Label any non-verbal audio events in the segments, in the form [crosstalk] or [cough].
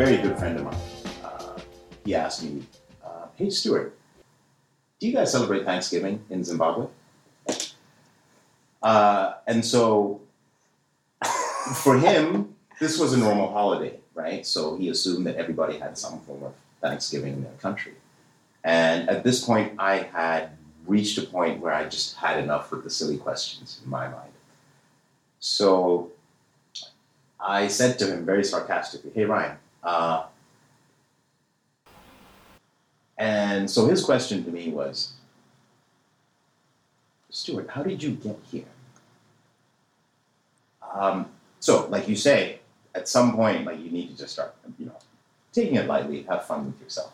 very good friend of mine, uh, he asked me, uh, "Hey Stewart, do you guys celebrate Thanksgiving in Zimbabwe?" Uh, and so, [laughs] for him, this was a normal holiday, right? So he assumed that everybody had some form of Thanksgiving in their country. And at this point, I had reached a point where I just had enough with the silly questions in my mind. So I said to him very sarcastically, Hey, Ryan, uh, and so his question to me was, Stewart, how did you get here? Um, so, like you say, at some point, like you need to just start, you know, taking it lightly, have fun with yourself.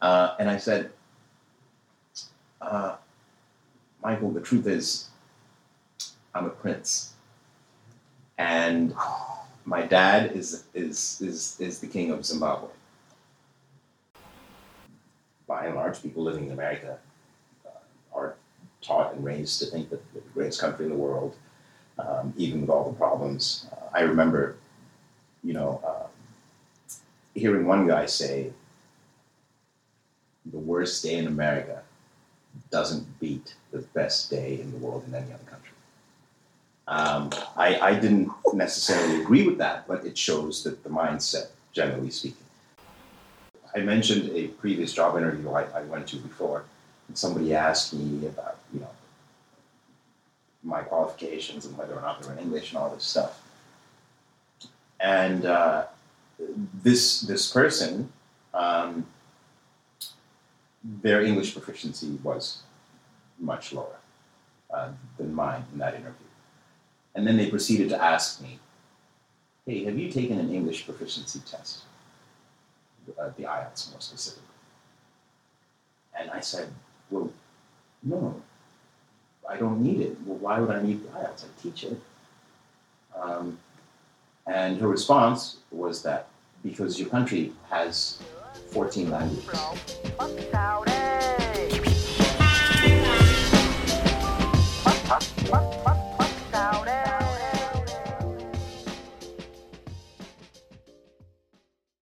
Uh, and I said, uh, Michael, the truth is, I'm a prince, and my dad is is is is the king of Zimbabwe. By and large, people living in America uh, are taught and raised to think that the greatest country in the world, um, even with all the problems. Uh, I remember, you know, uh, hearing one guy say, "The worst day in America doesn't beat the best day in the world in any other country." Um, I, I didn't necessarily agree with that, but it shows that the mindset, generally speaking. I mentioned a previous job interview I, I went to before, and somebody asked me about, you know, my qualifications and whether or not they were in English and all this stuff. And uh, this this person, um, their English proficiency was much lower uh, than mine in that interview. And then they proceeded to ask me, hey, have you taken an English proficiency test? Uh, the IELTS more specifically. And I said, well, no, I don't need it. Well, why would I need the IELTS? I teach it. Um, and her response was that because your country has 14 languages.